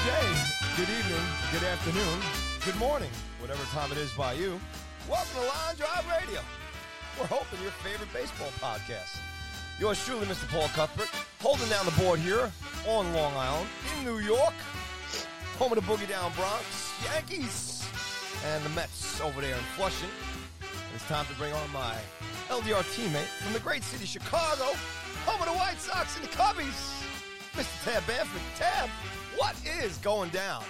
Good day, good evening, good afternoon, good morning, whatever time it is by you. Welcome to Line Drive Radio. We're hoping your favorite baseball podcast. Yours truly, Mr. Paul Cuthbert, holding down the board here on Long Island, in New York, home of the Boogie Down Bronx, Yankees, and the Mets over there in Flushing. It's time to bring on my LDR teammate from the great city, Chicago, home of the White Sox and the Cubbies, Mr. Tab Bamford. Tab, what is going down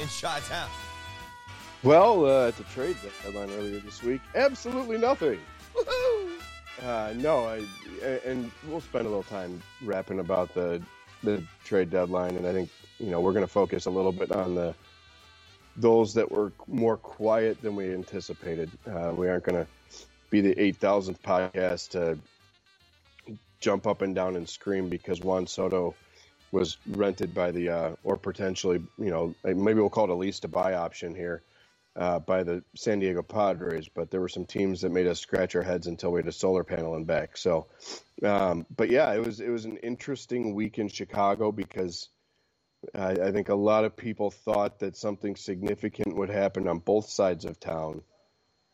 in Chi-Town? Well, uh, at the trade deadline earlier this week, absolutely nothing. Uh, no, I, and we'll spend a little time rapping about the the trade deadline, and I think you know we're going to focus a little bit on the those that were more quiet than we anticipated. Uh, we aren't going to be the eight thousandth podcast to jump up and down and scream because Juan Soto was rented by the uh, or potentially you know maybe we'll call it a lease to buy option here uh, by the San Diego Padres, but there were some teams that made us scratch our heads until we had a solar panel in back. So, um, but yeah, it was it was an interesting week in Chicago because I, I think a lot of people thought that something significant would happen on both sides of town,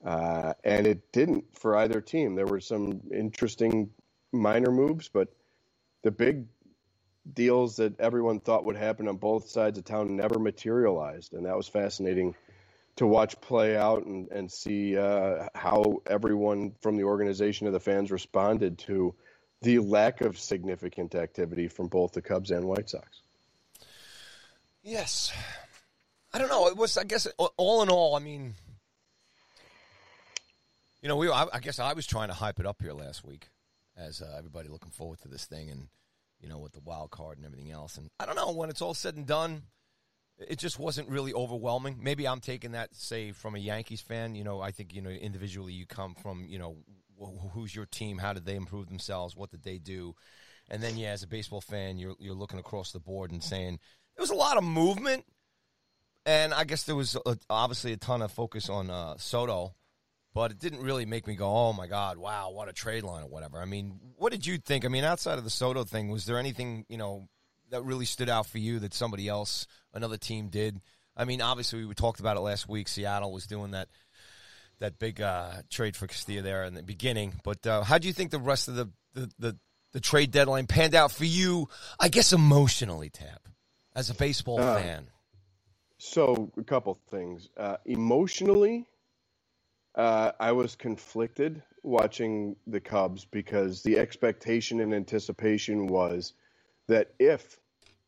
uh, and it didn't for either team. There were some interesting minor moves, but the big deals that everyone thought would happen on both sides of town never materialized, and that was fascinating to watch play out and, and see uh, how everyone from the organization to the fans responded to the lack of significant activity from both the Cubs and White Sox. Yes. I don't know. It was, I guess, all in all, I mean, you know, we. I, I guess I was trying to hype it up here last week as uh, everybody looking forward to this thing and, you know, with the wild card and everything else. And I don't know, when it's all said and done, it just wasn't really overwhelming. Maybe I'm taking that, say, from a Yankees fan. You know, I think, you know, individually you come from, you know, who's your team? How did they improve themselves? What did they do? And then, yeah, as a baseball fan, you're, you're looking across the board and saying there was a lot of movement. And I guess there was a, obviously a ton of focus on uh, Soto, but it didn't really make me go, oh my God, wow, what a trade line or whatever. I mean, what did you think? I mean, outside of the Soto thing, was there anything, you know, that really stood out for you that somebody else, another team did? I mean, obviously we talked about it last week. Seattle was doing that that big uh, trade for Castillo there in the beginning. But uh, how do you think the rest of the, the, the, the, trade deadline panned out for you, I guess emotionally, Tab, as a baseball uh, fan? So, a couple things. Uh, emotionally, uh, I was conflicted watching the Cubs because the expectation and anticipation was that if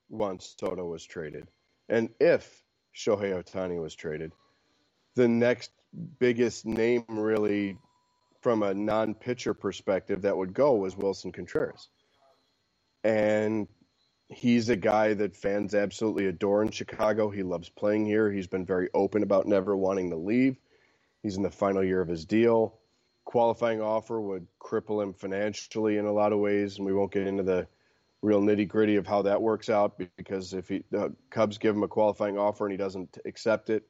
Juan Soto was traded and if Shohei Ohtani was traded, the next biggest name really from a non-pitcher perspective that would go was Willson Contreras. And he's a guy that fans absolutely adore in Chicago. He loves playing here. He's been very open about never wanting to leave. He's in the final year of his deal. Qualifying offer would cripple him financially in a lot of ways, and we won't get into the real nitty gritty of how that works out because if he, the Cubs give him a qualifying offer and he doesn't accept it,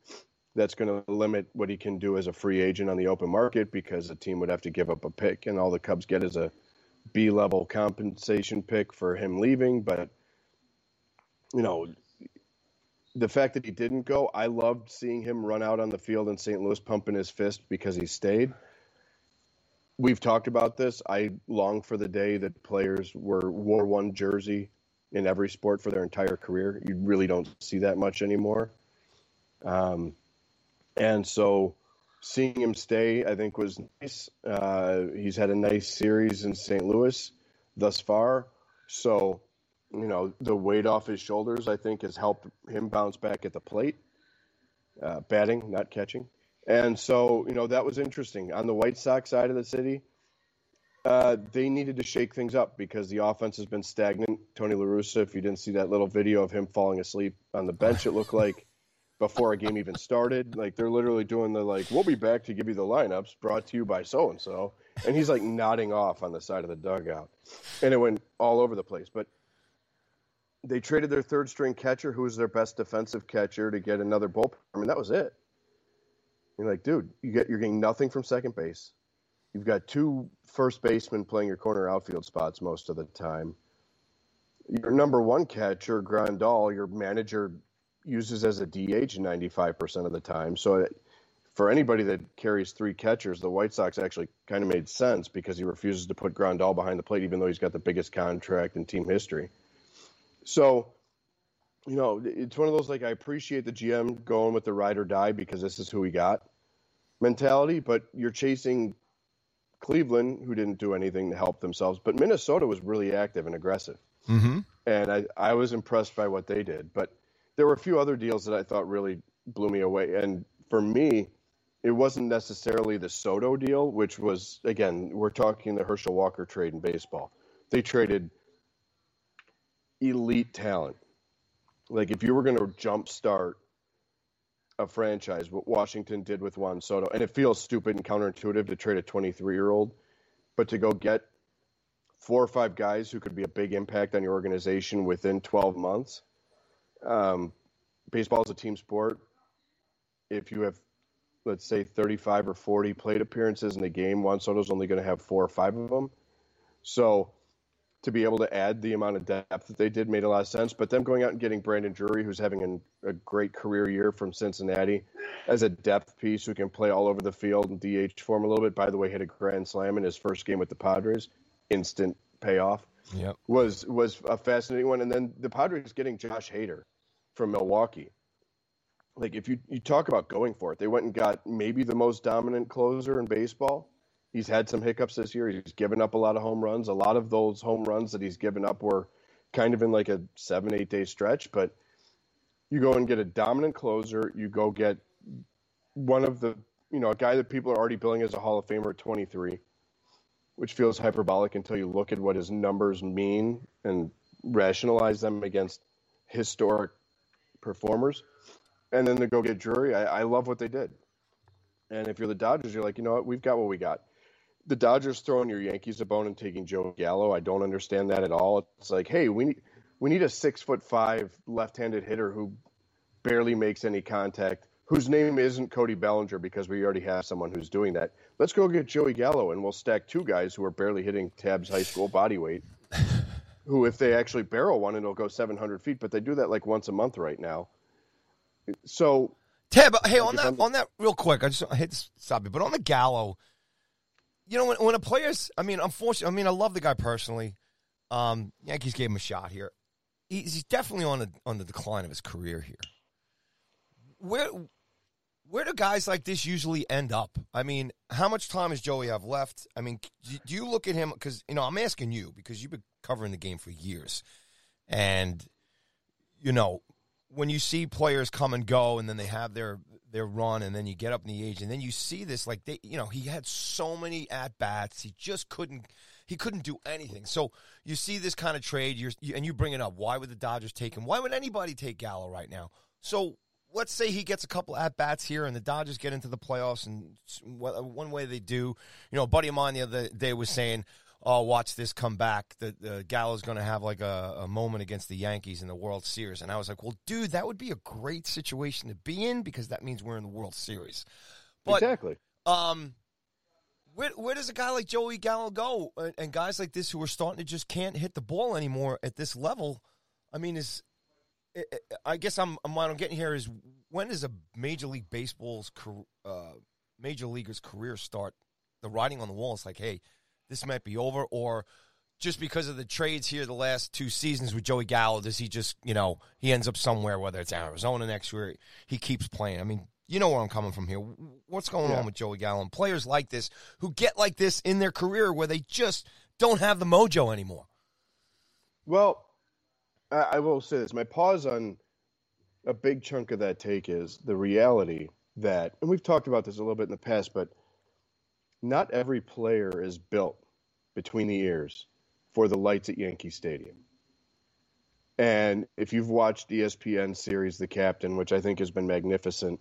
that's going to limit what he can do as a free agent on the open market because the team would have to give up a pick, and all the Cubs get is a B level compensation pick for him leaving. But you know, the fact that he didn't go, I loved seeing him run out on the field in St. Louis pumping his fist because he stayed. We've talked about this. I long for the day that players were wore one jersey in every sport for their entire career. You really don't see that much anymore. Um, and so seeing him stay, I think, was nice. Uh, he's had a nice series in St. Louis thus far. So, you know, the weight off his shoulders, I think, has helped him bounce back at the plate, uh, batting, not catching. And so, you know, that was interesting. On the White Sox side of the city, uh, they needed to shake things up because the offense has been stagnant. Tony La Russa, if you didn't see that little video of him falling asleep on the bench, it looked like before a game even started. Like they're literally doing the like, we'll be back to give you the lineups brought to you by so and so, and he's like nodding off on the side of the dugout, and it went all over the place. But they traded their third string catcher, who was their best defensive catcher, to get another bullpen. I mean, that was it. You're like, dude, you get you're getting nothing from second base. You've got two first basemen playing your corner outfield spots most of the time. Your number one catcher, Grandal, your manager uses as a DH 95% of the time. So uh, for anybody that carries three catchers, the White Sox actually kind of made sense because he refuses to put Grandal behind the plate, even though he's got the biggest contract in team history. So, you know, it's one of those like I appreciate the GM going with the ride or die because this is who we got mentality, but you're chasing Cleveland, who didn't do anything to help themselves, but Minnesota was really active and aggressive. Mm-hmm. And I, I was impressed by what they did. But there were a few other deals that I thought really blew me away. And for me, it wasn't necessarily the Soto deal, which was, again, we're talking the Herschel Walker trade in baseball. They traded elite talent. Like if you were going to jumpstart a franchise, what Washington did with Juan Soto, and it feels stupid and counterintuitive to trade a 23 year old, but to go get four or five guys who could be a big impact on your organization within 12 months. Um, baseball is a team sport. If you have, let's say, 35 or 40 plate appearances in a game, Juan Soto's only going to have four or five of them. So to be able to add the amount of depth that they did made a lot of sense. But them going out and getting Brandon Drury, who's having an, a great career year from Cincinnati, as a depth piece who can play all over the field and DH form a little bit. By the way, hit a grand slam in his first game with the Padres, instant payoff. Yep. Was was a fascinating one. And then the Padres getting Josh Hader from Milwaukee. Like if you you talk about going for it, they went and got maybe the most dominant closer in baseball He's had some hiccups this year. He's given up a lot of home runs. A lot of those home runs that he's given up were kind of in like a seven, eight day stretch. But you go and get a dominant closer. You go get one of the, you know, a guy that people are already billing as a Hall of Famer at 23, which feels hyperbolic until you look at what his numbers mean and rationalize them against historic performers. And then to go get Drury, I, I love what they did. And if you're the Dodgers, you're like, you know what, we've got what we got the Dodgers throwing your Yankees a bone and taking Joe Gallo. I don't understand that at all. It's like, hey, we need we need a six foot five left handed hitter who barely makes any contact, whose name isn't Cody Bellinger because we already have someone who's doing that. Let's go get Joey Gallo and we'll stack two guys who are barely hitting Tab's high school body weight. who, if they actually barrel one, it'll go 700 feet, but they do that like once a month right now. So, Tab, hey, on that, on that, real quick, I just I hate to stop you, but on the Gallo, you know, when, when a player's, I mean, unfortunately, I mean, I love the guy personally. Um, Yankees gave him a shot here. He's, he's definitely on the on the decline of his career here. Where where do guys like this usually end up? I mean, how much time does Joey have left? I mean, do you look at him because you know I'm asking you because you've been covering the game for years, and you know when you see players come and go, and then they have their their run, and then you get up in the age, and then you see this like they, you know, he had so many at bats, he just couldn't, he couldn't do anything. So you see this kind of trade, you're, you, and you bring it up. Why would the Dodgers take him? Why would anybody take Gallo right now? So let's say he gets a couple at bats here, and the Dodgers get into the playoffs, and one way they do, you know, a buddy of mine the other day was saying oh, watch this come back. The, the Gallo's going to have like a, a, moment against the Yankees in the World Series. And I was like, well, dude, that would be a great situation to be in because that means we're in the World Series. But, exactly. Um, where, where does a guy like Joey Gallo go? And guys like this who are starting to just can't hit the ball anymore at this level. I mean, is I guess I'm, what I'm getting here is when does a Major League Baseball's uh, Major Leaguer's career start? The writing on the wall is like, hey, this might be over, or just because of the trades here the last two seasons with Joey Gallo, does he just, you know, he ends up somewhere, whether it's Arizona next year, he keeps playing. I mean, you know where I'm coming from here. What's going yeah. on with Joey Gallo and players like this who get like this in their career where they just don't have the mojo anymore? Well, I, I will say this. My pause on a big chunk of that take is the reality that, and we've talked about this a little bit in the past, but not every player is built between the ears for the lights at Yankee Stadium. And if you've watched ESPN series The Captain, which I think has been magnificent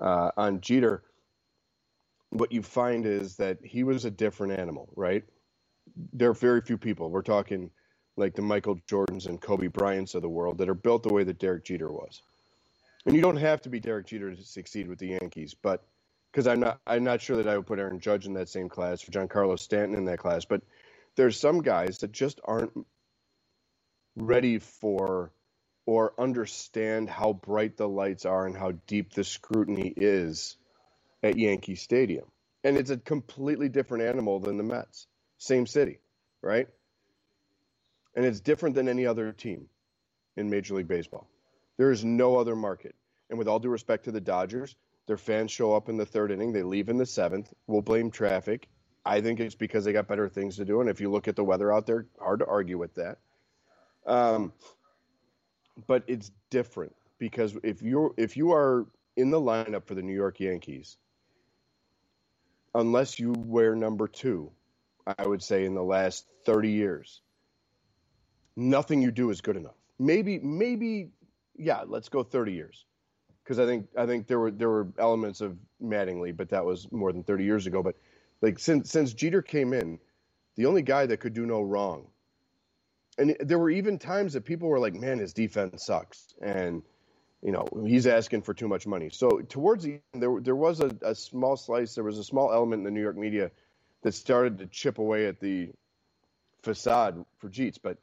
uh, on Jeter, what you find is that he was a different animal, right? There are very few people. We're talking like the Michael Jordans and Kobe Bryants of the world that are built the way that Derek Jeter was. And you don't have to be Derek Jeter to succeed with the Yankees, but because I'm not, I'm not sure that I would put Aaron Judge in that same class or Giancarlo Stanton in that class. But there's some guys that just aren't ready for or understand how bright the lights are and how deep the scrutiny is at Yankee Stadium. And it's a completely different animal than the Mets. Same city, right? And it's different than any other team in Major League Baseball. There is no other market. And with all due respect to the Dodgers, their fans show up in the third inning, they leave in the seventh. We'll blame traffic. I think it's because they got better things to do. And if you look at the weather out there, hard to argue with that. Um, but it's different because if you're if you are in the lineup for the New York Yankees, unless you wear number two, I would say in the last thirty years, nothing you do is good enough. Maybe maybe yeah, let's go thirty years. Because I think I think there were there were elements of Mattingly, but that was more than thirty years ago. But like since since Jeter came in, the only guy that could do no wrong and there were even times that people were like, "Man, his defense sucks," and you know he's asking for too much money. So towards the end, there there was a, a small slice, there was a small element in the New York media that started to chip away at the facade for Jeets, but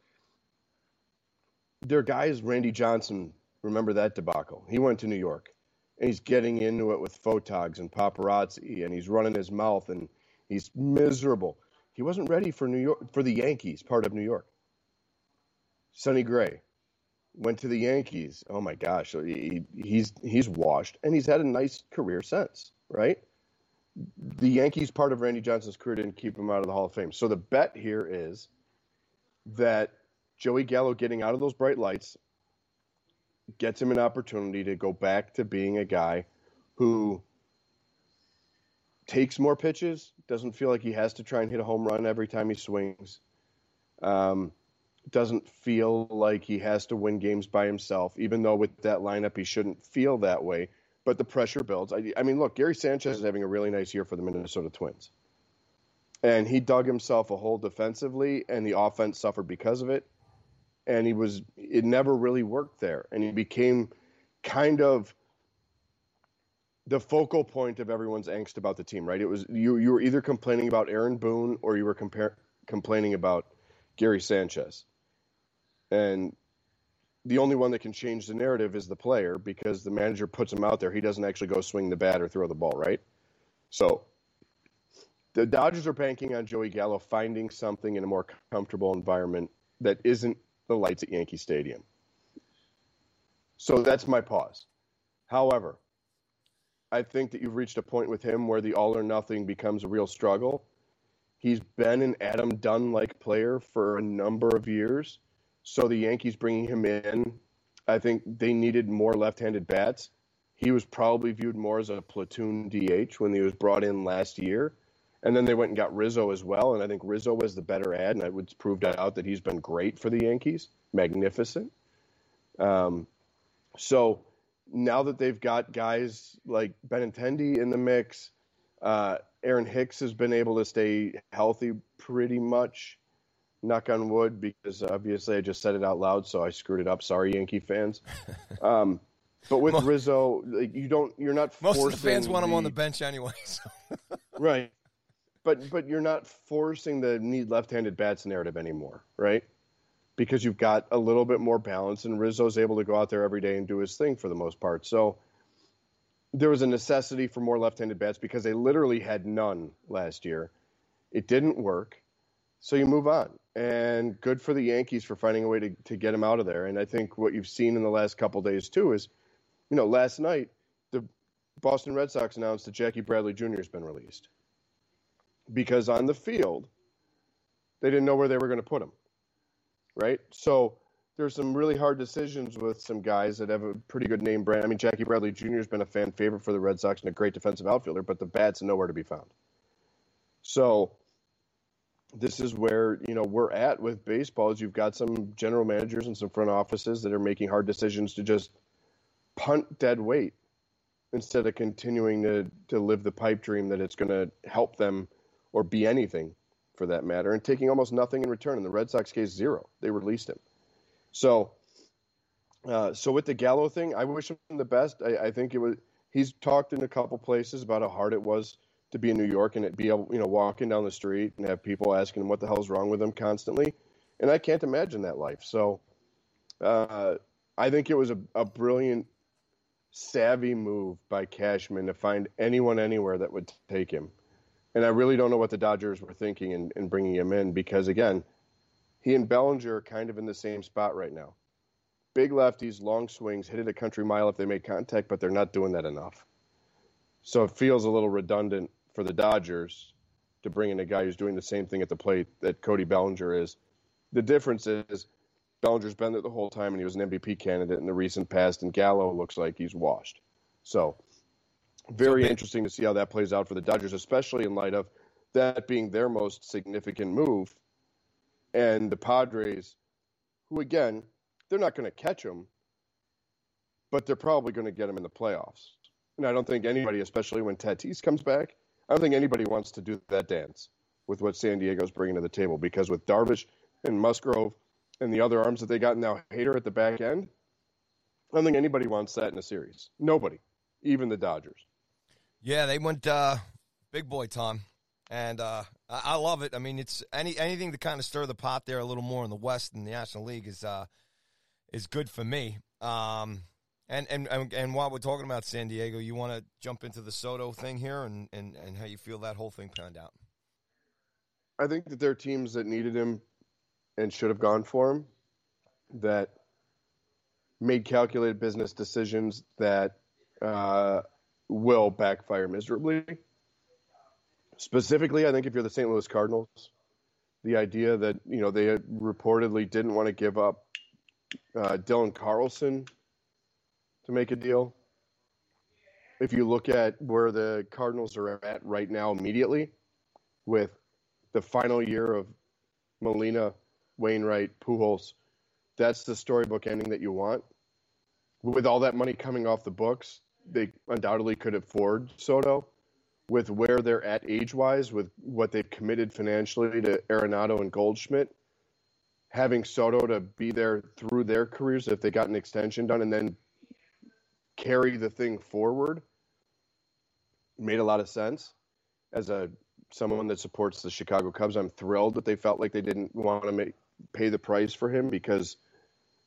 their guys, Randy Johnson, remember that debacle? He went to New York, and he's getting into it with photogs and paparazzi, and he's running his mouth, and he's miserable. He wasn't ready for New York for the Yankees, part of New York. Sonny Gray went to the Yankees. Oh my gosh, he, he's he's washed, and he's had a nice career since, right? The Yankees part of Randy Johnson's career didn't keep him out of the Hall of Fame. So the bet here is that Joey Gallo getting out of those bright lights gets him an opportunity to go back to being a guy who takes more pitches, doesn't feel like he has to try and hit a home run every time he swings. Um, doesn't feel like he has to win games by himself, even though with that lineup he shouldn't feel that way. But the pressure builds. I, I mean, look, Gary Sanchez is having a really nice year for the Minnesota Twins. And he dug himself a hole defensively, and the offense suffered because of it. And he was, it never really worked there. And he became kind of the focal point of everyone's angst about the team, right? It was you, you were either complaining about Aaron Boone or you were compare, complaining about Gary Sanchez. And the only one that can change the narrative is the player because the manager puts him out there. He doesn't actually go swing the bat or throw the ball, right? So the Dodgers are banking on Joey Gallo finding something in a more comfortable environment that isn't the lights at Yankee Stadium. So that's my pause. However, I think that you've reached a point with him where the all or nothing becomes a real struggle. He's been an Adam Dunn like player for a number of years. So the Yankees bringing him in, I think they needed more left-handed bats. He was probably viewed more as a platoon DH when he was brought in last year. And then they went and got Rizzo as well, and I think Rizzo was the better ad, and it was proved out that he's been great for the Yankees, magnificent. Um, so now that they've got guys like Benintendi in the mix, uh, Aaron Hicks has been able to stay healthy pretty much knock on wood, because obviously I just said it out loud, so I screwed it up. Sorry, Yankee fans. Um, but with most, Rizzo, like, you don't, you're not. Most of the fans want the, him on the bench anyway. So. right, but but you're not forcing the need left-handed bats narrative anymore, right? because you've got a little bit more balance, and Rizzo's able to go out there every day and do his thing for the most part. So there was a necessity for more left-handed bats because they literally had none last year. It didn't work, so you move on. And good for the Yankees for finding a way to, to get him out of there. And I think what you've seen in the last couple days too is, you know, last night the Boston Red Sox announced that Jackie Bradley Jr. has been released because on the field they didn't know where they were going to put him. Right, so there's some really hard decisions with some guys that have a pretty good name brand. I mean, Jackie Bradley Jr. has been a fan favorite for the Red Sox and a great defensive outfielder, but the bat's nowhere to be found. So this is where you know we're at with baseball. Is you've got some general managers and some front offices that are making hard decisions to just punt dead weight instead of continuing to to live the pipe dream that it's going to help them or be anything for that matter, and taking almost nothing in return. In the Red Sox case, zero. They released him. So, uh, so with the Gallo thing, I wish him the best. I, I, think it was. He's talked in a couple places about how hard it was to be in New York and it be able, you know, walking down the street and have people asking him what the hell's wrong with him constantly. And I can't imagine that life. So, uh, I think it was a, a brilliant, savvy move by Cashman to find anyone anywhere that would take him. And I really don't know what the Dodgers were thinking in, in bringing him in because, again, he and Bellinger are kind of in the same spot right now. Big lefties, long swings, hit it a country mile if they make contact, but they're not doing that enough. So it feels a little redundant for the Dodgers to bring in a guy who's doing the same thing at the plate that Cody Bellinger is. The difference is Bellinger's been there the whole time and he was an MVP candidate in the recent past, and Gallo looks like he's washed. So very interesting to see how that plays out for the Dodgers, especially in light of that being their most significant move and the Padres, who again, they're not going to catch him, but they're probably going to get him in the playoffs. And I don't think anybody, especially when Tatis comes back, I don't think anybody wants to do that dance with what San Diego's bringing to the table because with Darvish and Musgrove and the other arms that they got now, Hader at the back end, I don't think anybody wants that in a series. Nobody, even the Dodgers. Yeah, they went uh, big boy Tom and uh, I, love it. I mean, it's any anything to kind of stir the pot there a little more in the West in the National League is uh, is good for me. Um, and, and and while we're talking about San Diego, you want to jump into the Soto thing here and, and, and how you feel that whole thing panned out. I think that there are teams that needed him and should have gone for him that made calculated business decisions that uh, will backfire miserably. Specifically, I think if you're the St. Louis Cardinals, the idea that you know they reportedly didn't want to give up uh, Dylan Carlson to make a deal. If you look at where the Cardinals are at right now, immediately with the final year of Molina, Wainwright, Pujols, that's the storybook ending that you want. With all that money coming off the books, they undoubtedly could afford Soto with where they're at age wise, with what they've committed financially to Arenado and Goldschmidt, having Soto to be there through their careers if they got an extension done and then carry the thing forward made a lot of sense. As a someone that supports the Chicago Cubs, I'm thrilled that they felt like they didn't want to make, pay the price for him because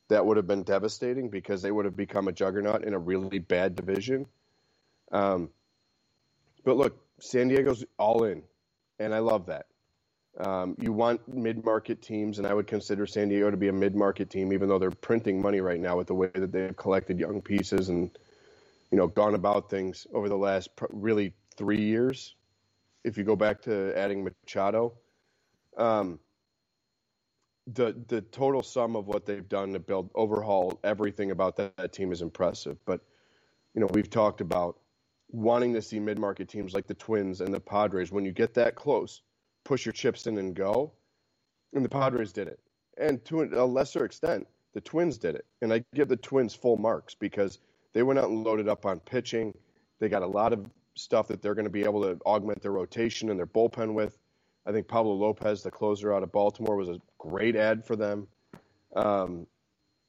that would have been devastating because they would have become a juggernaut in a really bad division. Um, but look, San Diego's all in, and I love that. Um, you want mid-market teams, and I would consider San Diego to be a mid-market team, even though they're printing money right now with the way that they've collected young pieces and you know gone about things over the last really three years. If you go back to adding Machado, um, the the total sum of what they've done to build overhaul everything about that, that team is impressive. But you know we've talked about wanting to see mid market teams like the Twins and the Padres, when you get that close, push your chips in and go. And the Padres did it. And to a lesser extent, the Twins did it. And I give the Twins full marks because they went out and loaded up on pitching. They got a lot of stuff that they're going to be able to augment their rotation and their bullpen with. I think Pablo Lopez, the closer out of Baltimore, was a great ad for them. Um,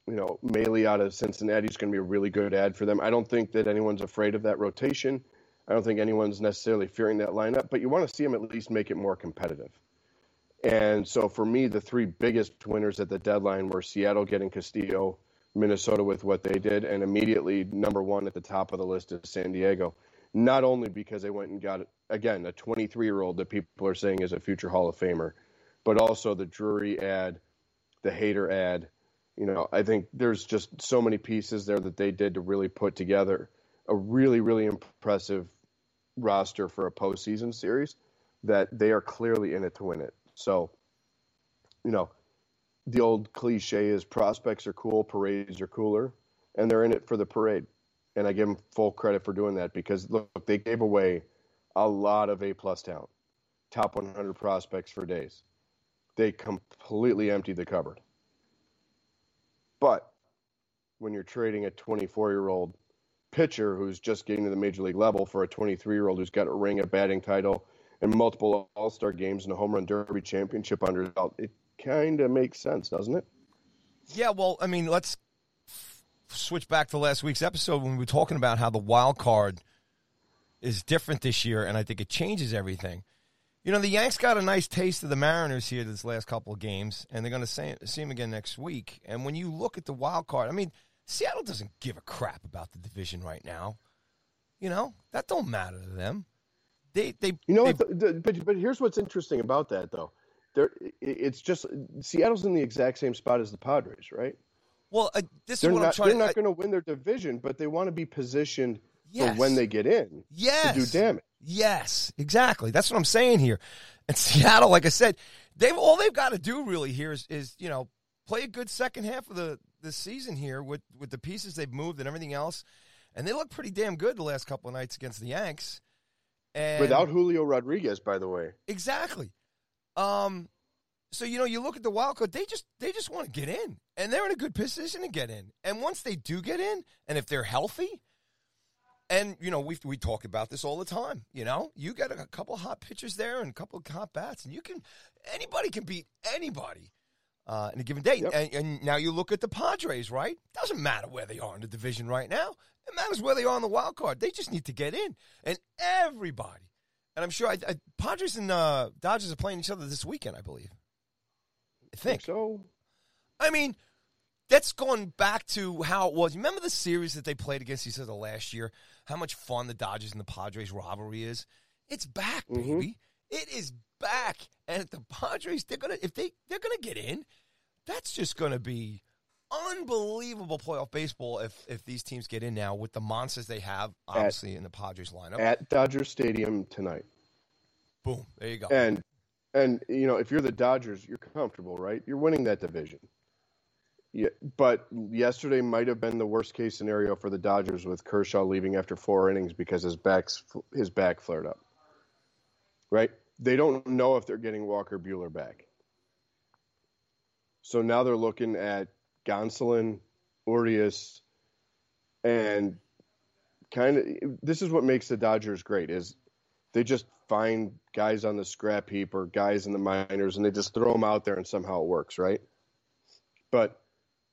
you know, Mahle out of Cincinnati is going to be a really good ad for them. I don't think that anyone's afraid of that rotation. I don't think anyone's necessarily fearing that lineup, but you want to see them at least make it more competitive. And so for me, the three biggest winners at the deadline were Seattle getting Castillo, Minnesota with what they did, and immediately number one at the top of the list is San Diego. Not only because they went and got, again, a 23 year old that people are saying is a future Hall of Famer, but also the Drury ad, the Hader ad. You know, I think there's just so many pieces there that they did to really put together a really, really impressive roster for a postseason series that they are clearly in it to win it. So, you know, the old cliche is prospects are cool, parades are cooler, and they're in it for the parade. And I give them full credit for doing that because look, they gave away a lot of A plus talent, top 100 prospects for days. They completely emptied the cupboard. But when you're trading a 24 year old pitcher who's just getting to the major league level for a 23 year old who's got a ring, a batting title, and multiple All Star games and a home run derby championship under his belt, it kind of makes sense, doesn't it? Yeah, well, I mean, let's switch back to last week's episode when we were talking about how the wild card is different this year, and I think it changes everything. You know, the Yanks got a nice taste of the Mariners here this last couple of games, and they're going to see, them again next week. And when you look at the wild card, I mean, Seattle doesn't give a crap about the division right now. You know, that don't matter to them. They, they, you know they, what? The, the, but but here's what's interesting about that, though. There, it's just Seattle's in the exact same spot as the Padres, right? Well, uh, this they're is what not, I'm trying. They're not going to win their division, but they want to be positioned Yes. for when they get in yes. to do damage. Yes, exactly. That's what I'm saying here. And Seattle, like I said, they've all they've got to do really here is, is you know play a good second half of the the season here with with the pieces they've moved and everything else, and they look pretty damn good the last couple of nights against the Yanks. And Without Julio Rodriguez, by the way. exactly, um, so you know you look at the wild card, they just they just want to get in, and they're in a good position to get in. And once they do get in, and if they're healthy, and you know we we talk about this all the time. You know, you got a couple hot pitchers there and a couple hot bats, and you can anybody can beat anybody uh, in a given day. Yep. And, and now you look at the Padres, right? Doesn't matter where they are in the division right now. It matters where they are in the wild card. They just need to get in, and everybody. And I'm sure I, I, Padres and uh, Dodgers are playing each other this weekend, I believe. I think. so. I mean, that's going back to how it was. Remember the series that they played against each other last year? How much fun the Dodgers and the Padres rivalry is. It's back, Mhm. baby. It is back. And if the Padres, they're gonna if they they're gonna get in, that's just gonna be unbelievable playoff baseball if if these teams get in now with the monsters they have, obviously in the Padres lineup. At Dodger Stadium tonight. Boom. There you go. And and you know, if you're the Dodgers, you're comfortable, right? You're winning that division. Yeah, but yesterday might have been the worst case scenario for the Dodgers with Kershaw leaving after four innings because his back's his back flared up. Right? They don't know if they're getting Walker Buehler back. So now they're looking at Gonsolin, Urias, and kind of this is what makes the Dodgers great is they just find guys on the scrap heap or guys in the minors and they just throw them out there and somehow it works, right? But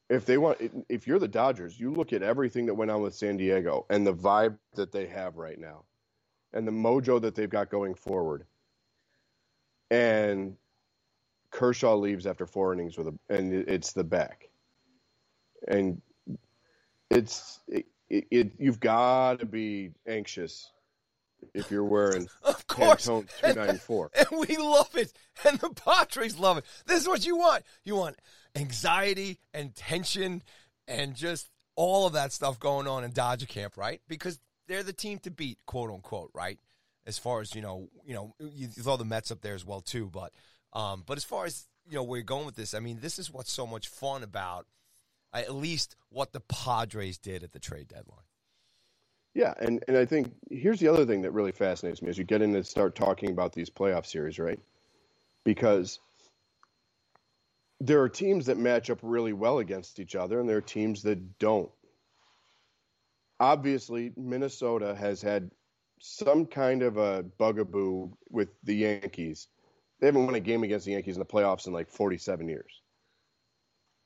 if they want, if you're the Dodgers, you look at everything that went on with San Diego and the vibe that they have right now, and the mojo that they've got going forward, and Kershaw leaves after four innings with a, and it's the back, and it's it, it, you've got to be anxious if you're wearing of course. Pantone 294. And we love it. And the Padres love it. This is what you want. You want anxiety and tension and just all of that stuff going on in Dodger camp, right? Because they're the team to beat, quote unquote, right? As far as, you know, you know, you throw the Mets up there as well too, but um, but as far as, you know, where you're going with this, I mean, this is what's so much fun about at least what the Padres did at the trade deadline. Yeah, and, and I think here's the other thing that really fascinates me as you get in and start talking about these playoff series, right? Because there are teams that match up really well against each other, and there are teams that don't. Obviously, Minnesota has had some kind of a bugaboo with the Yankees. They haven't won a game against the Yankees in the playoffs in like 47 years.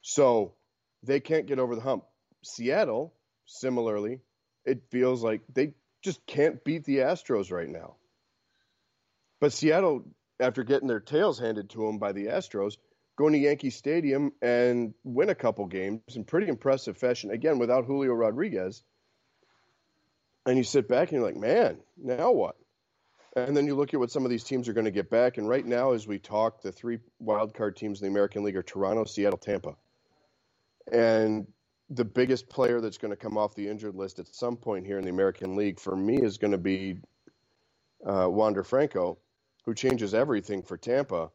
So they can't get over the hump. Seattle, similarly, it feels like they just can't beat the Astros right now. But Seattle after getting their tails handed to them by the Astros, going to Yankee Stadium and win a couple games in pretty impressive fashion. Again, without Julio Rodriguez. And you sit back and you're like, man, now what? And then you look at what some of these teams are going to get back. And right now, as we talk, the three wild card teams in the American League are Toronto, Seattle, Tampa. And the biggest player that's going to come off the injured list at some point here in the American League for me is going to be uh, Wander Franco, who changes everything for Tampa.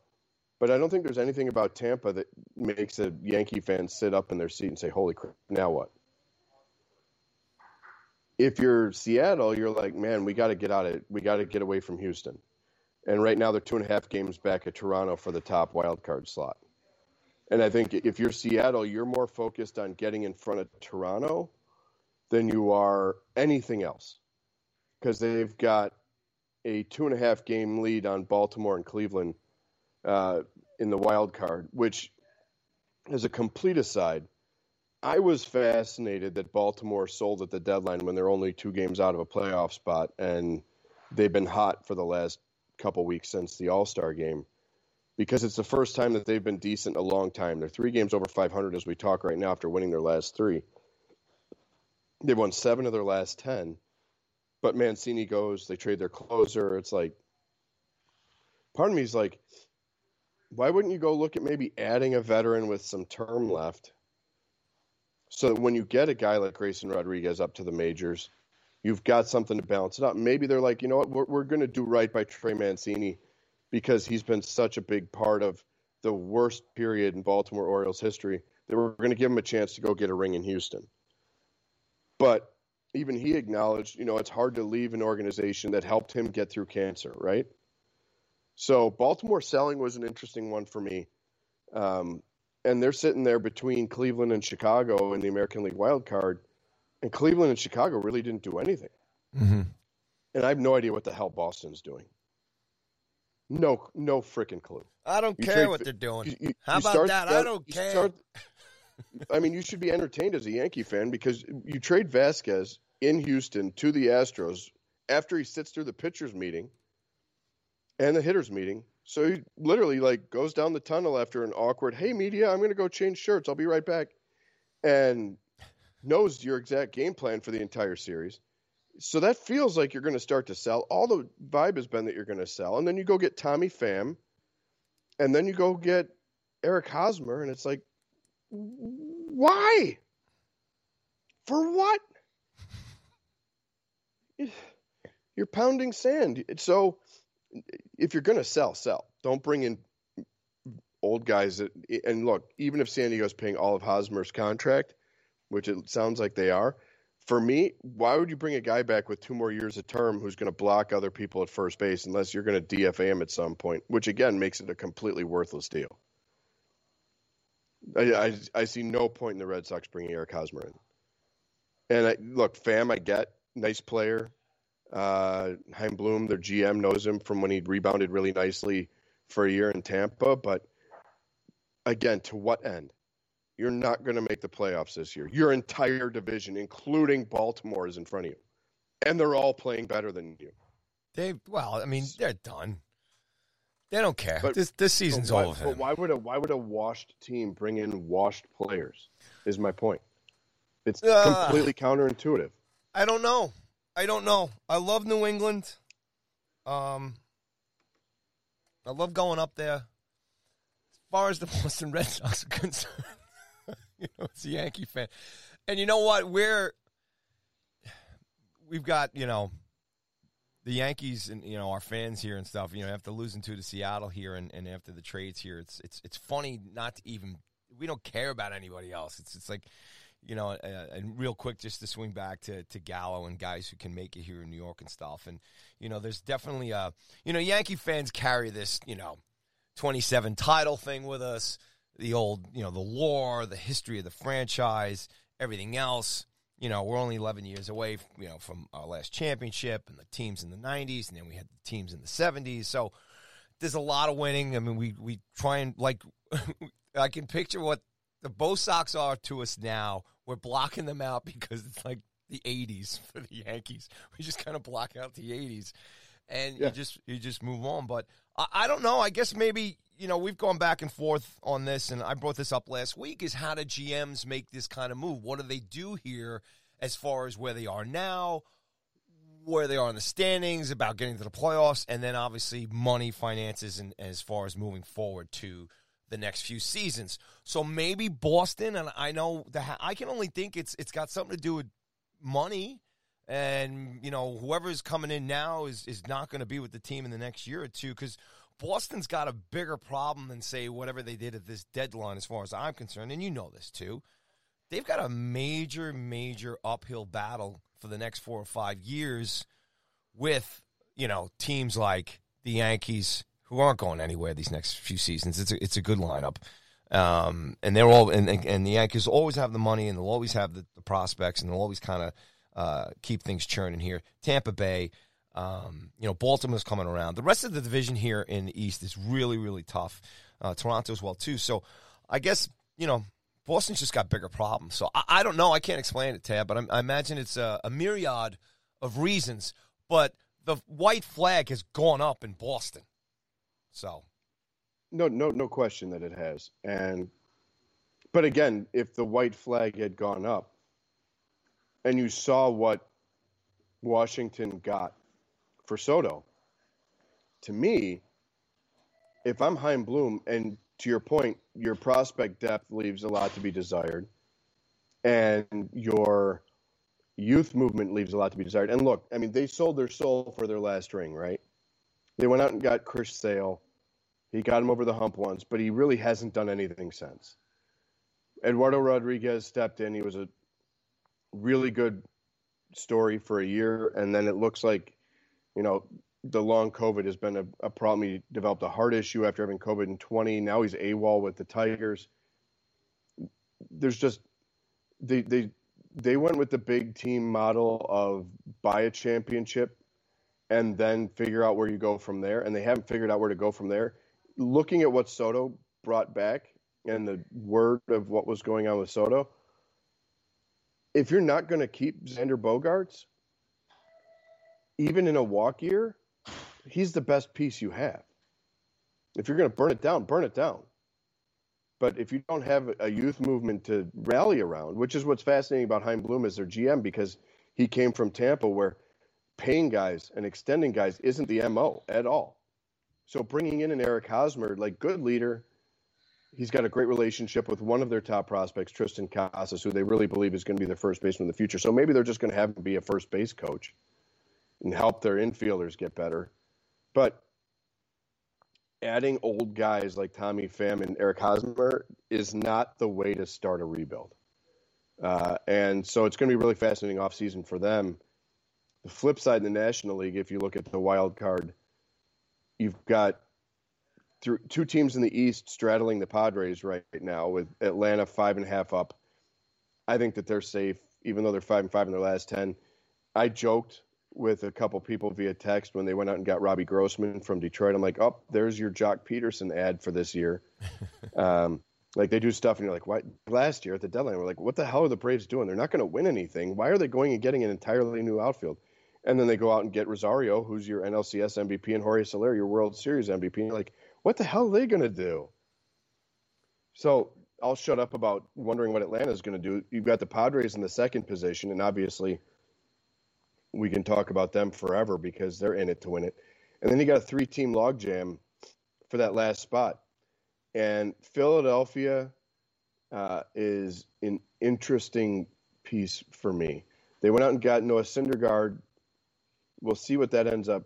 But I don't think there's anything about Tampa that makes a Yankee fan sit up in their seat and say, "Holy crap! Now what?" If you're Seattle, you're like, "Man, we got to get out of it. We got to get away from Houston." And right now, they're two and a half games back at Toronto for the top wild card slot. And I think if you're Seattle, you're more focused on getting in front of Toronto than you are anything else. Because they've got a two and a half game lead on Baltimore and Cleveland uh, in the wild card, which, as a complete aside, I was fascinated that Baltimore sold at the deadline when they're only two games out of a playoff spot, and they've been hot for the last couple weeks since the All Star game because it's the first time that they've been decent in a long time. They're three games over 500 as we talk right now after winning their last three. They've won seven of their last 10. But Mancini goes, they trade their closer. It's like, part of me is like, why wouldn't you go look at maybe adding a veteran with some term left? So that when you get a guy like Grayson Rodriguez up to the majors, you've got something to balance it out. Maybe they're like, you know what, we're, we're going to do right by Trey Mancini because he's been such a big part of the worst period in Baltimore Orioles history that we're going to give him a chance to go get a ring in Houston. But even he acknowledged, you know, it's hard to leave an organization that helped him get through cancer, right? So Baltimore selling was an interesting one for me. Um, and they're sitting there between Cleveland and Chicago in the American League wild card, and Cleveland and Chicago really didn't do anything. Mm-hmm. And I have no idea what the hell Boston's doing. No, no freaking clue. I don't You care what they're doing. You- you- How about that? I don't care. start- I mean, you should be entertained as a Yankee fan because you trade Vazquez in Houston to the Astros after he sits through the pitchers meeting and the hitters meeting. So he literally like goes down the tunnel after an awkward, "Hey media, I'm going to go change shirts. I'll be right back," and knows your exact game plan for the entire series. So that feels like you're going to start to sell. All the vibe has been that you're going to sell, and then you go get Tommy Pham, and then you go get Eric Hosmer, and it's like, why? For what? You're pounding sand. So if you're going to sell, sell. Don't bring in old guys that. And look, even if San Diego's paying all of Hosmer's contract, which it sounds like they are, for me, why would you bring a guy back with two more years of term who's going to block other people at first base unless you're going to DFA him at some point, which again makes it a completely worthless deal. I, I, I see no point in the Red Sox bringing Eric Hosmer in. And I, look, Fam, I get nice player. Uh, Chaim Bloom, their GM, knows him from when he rebounded really nicely for a year in Tampa. But again, to what end? You're not going to make the playoffs this year. Your entire division, including Baltimore, is in front of you, and they're all playing better than you. They well, I mean, they're done. They don't care. But- this this season's why, over. But why would a why would a washed team bring in washed players? Is my point. It's Ah. completely counterintuitive. I don't know. I don't know. I love New England. Um, I love going up there. As far as the Boston Red Sox are concerned, you know, it's a Yankee fan, and you know what? We're we've got you know the Yankees and you know our fans here and stuff. You know, after losing to to Seattle here and, and after the trades here, it's it's it's funny not to even we don't care about anybody else. It's it's like you know, uh, and real quick, just to swing back to, to Gallo and guys who can make it here in New York and stuff. And, you know, there's definitely a, you know, Yankee fans carry this, you know, 27 title thing with us, the old, you know, the lore, the history of the franchise, everything else. You know, we're only 11 years away, you know, from our last championship and the teams in the 90s, and then we had the teams in the 70s. So there's a lot of winning. I mean, we, we try and, like, I can picture what the Bo Sox are to us now. We're blocking them out because it's like the 80s for the Yankees. We just kind of block out the 80s. and Yeah. you just you just move on. But I, I don't know. I guess maybe you know we've gone back and forth on this, and I brought this up last week. Is how do GMs make this kind of move? What do they do here as far as where they are now? where they are in the standings, about getting to the playoffs, and then obviously money, finances, and as far as moving forward to the next few seasons. So maybe Boston, and I know that I can only think it's it's got something to do with money, and you know whoever's coming in now is is not going to be with the team in the next year or two because. Boston's got a bigger problem than say whatever they did at this deadline, as far as I'm concerned, and you know this too. They've got a major, major uphill battle for the next four or five years with you know teams like the Yankees who aren't going anywhere these next few seasons. It's a, it's a good lineup, um, and they're all and, and the Yankees always have the money and they'll always have the, the prospects and they'll always kind of uh, keep things churning here. Tampa Bay, um, you know, Baltimore's coming around. The rest of the division here in the East is really really tough. Uh, Toronto as well too. So I guess you know Boston's just got bigger problems. So I, I don't know. I can't explain it, Tab, but I, I imagine it's a, a myriad of reasons. But the white flag has gone up in Boston. So No, no, no question that it has. And, but again, if the white flag had gone up, and you saw what Washington got for Soto, to me, if I'm Chaim Bloom, and to your point, your prospect depth leaves a lot to be desired, and your youth movement leaves a lot to be desired. And look, I mean, they sold their soul for their last ring, right? They went out and got Chris Sale. He got him over the hump once, but he really hasn't done anything since. Eduardo Rodriguez stepped in. He was a really good story for a year, and then it looks like, you know, the long COVID has been a, a problem. He developed a heart issue after having COVID in 20. Now he's AWOL with the Tigers. There's just they they they went with the big team model of buy a championship and then figure out where you go from there. And they haven't figured out where to go from there. Looking at what Soto brought back and the word of what was going on with Soto, if you're not going to keep Xander Bogaerts, even in a walk year, he's the best piece you have. If you're going to burn it down, burn it down. But if you don't have a youth movement to rally around, which is what's fascinating about Chaim Bloom as their GM, because he came from Tampa, where paying guys and extending guys isn't the mo at all. So bringing in an Eric Hosmer, like good leader, he's got a great relationship with one of their top prospects, Triston Casas, who they really believe is going to be their first baseman in the future. So maybe they're just going to have him be a first base coach and help their infielders get better. But adding old guys like Tommy Pham and Eric Hosmer is not the way to start a rebuild. Uh, and so it's going to be really fascinating offseason for them. The flip side in the National League, if you look at the wild card, you've got th- two teams in the East straddling the Padres right now, with Atlanta five and a half up. I think that they're safe, even though they're five and five in their last ten. I joked with a couple people via text when they went out and got Robbie Grossman from Detroit. I'm like, oh, there's your Joc Pederson ad for this year. um, like they do stuff, and you're like, what? Last year at the deadline, we're like, what the hell are the Braves doing? They're not going to win anything. Why are they going and getting an entirely new outfield? And then they go out and get Rosario, who's your NLCS MVP, and Jorge Soler, your World Series MVP. And you're like, what the hell are they going to do? So I'll shut up about wondering what Atlanta's going to do. You've got the Padres in the second position, and obviously we can talk about them forever because they're in it to win it. And then you got a three team logjam for that last spot. And Philadelphia uh, is an interesting piece for me. They went out and got Noah Syndergaard. We'll see what that ends up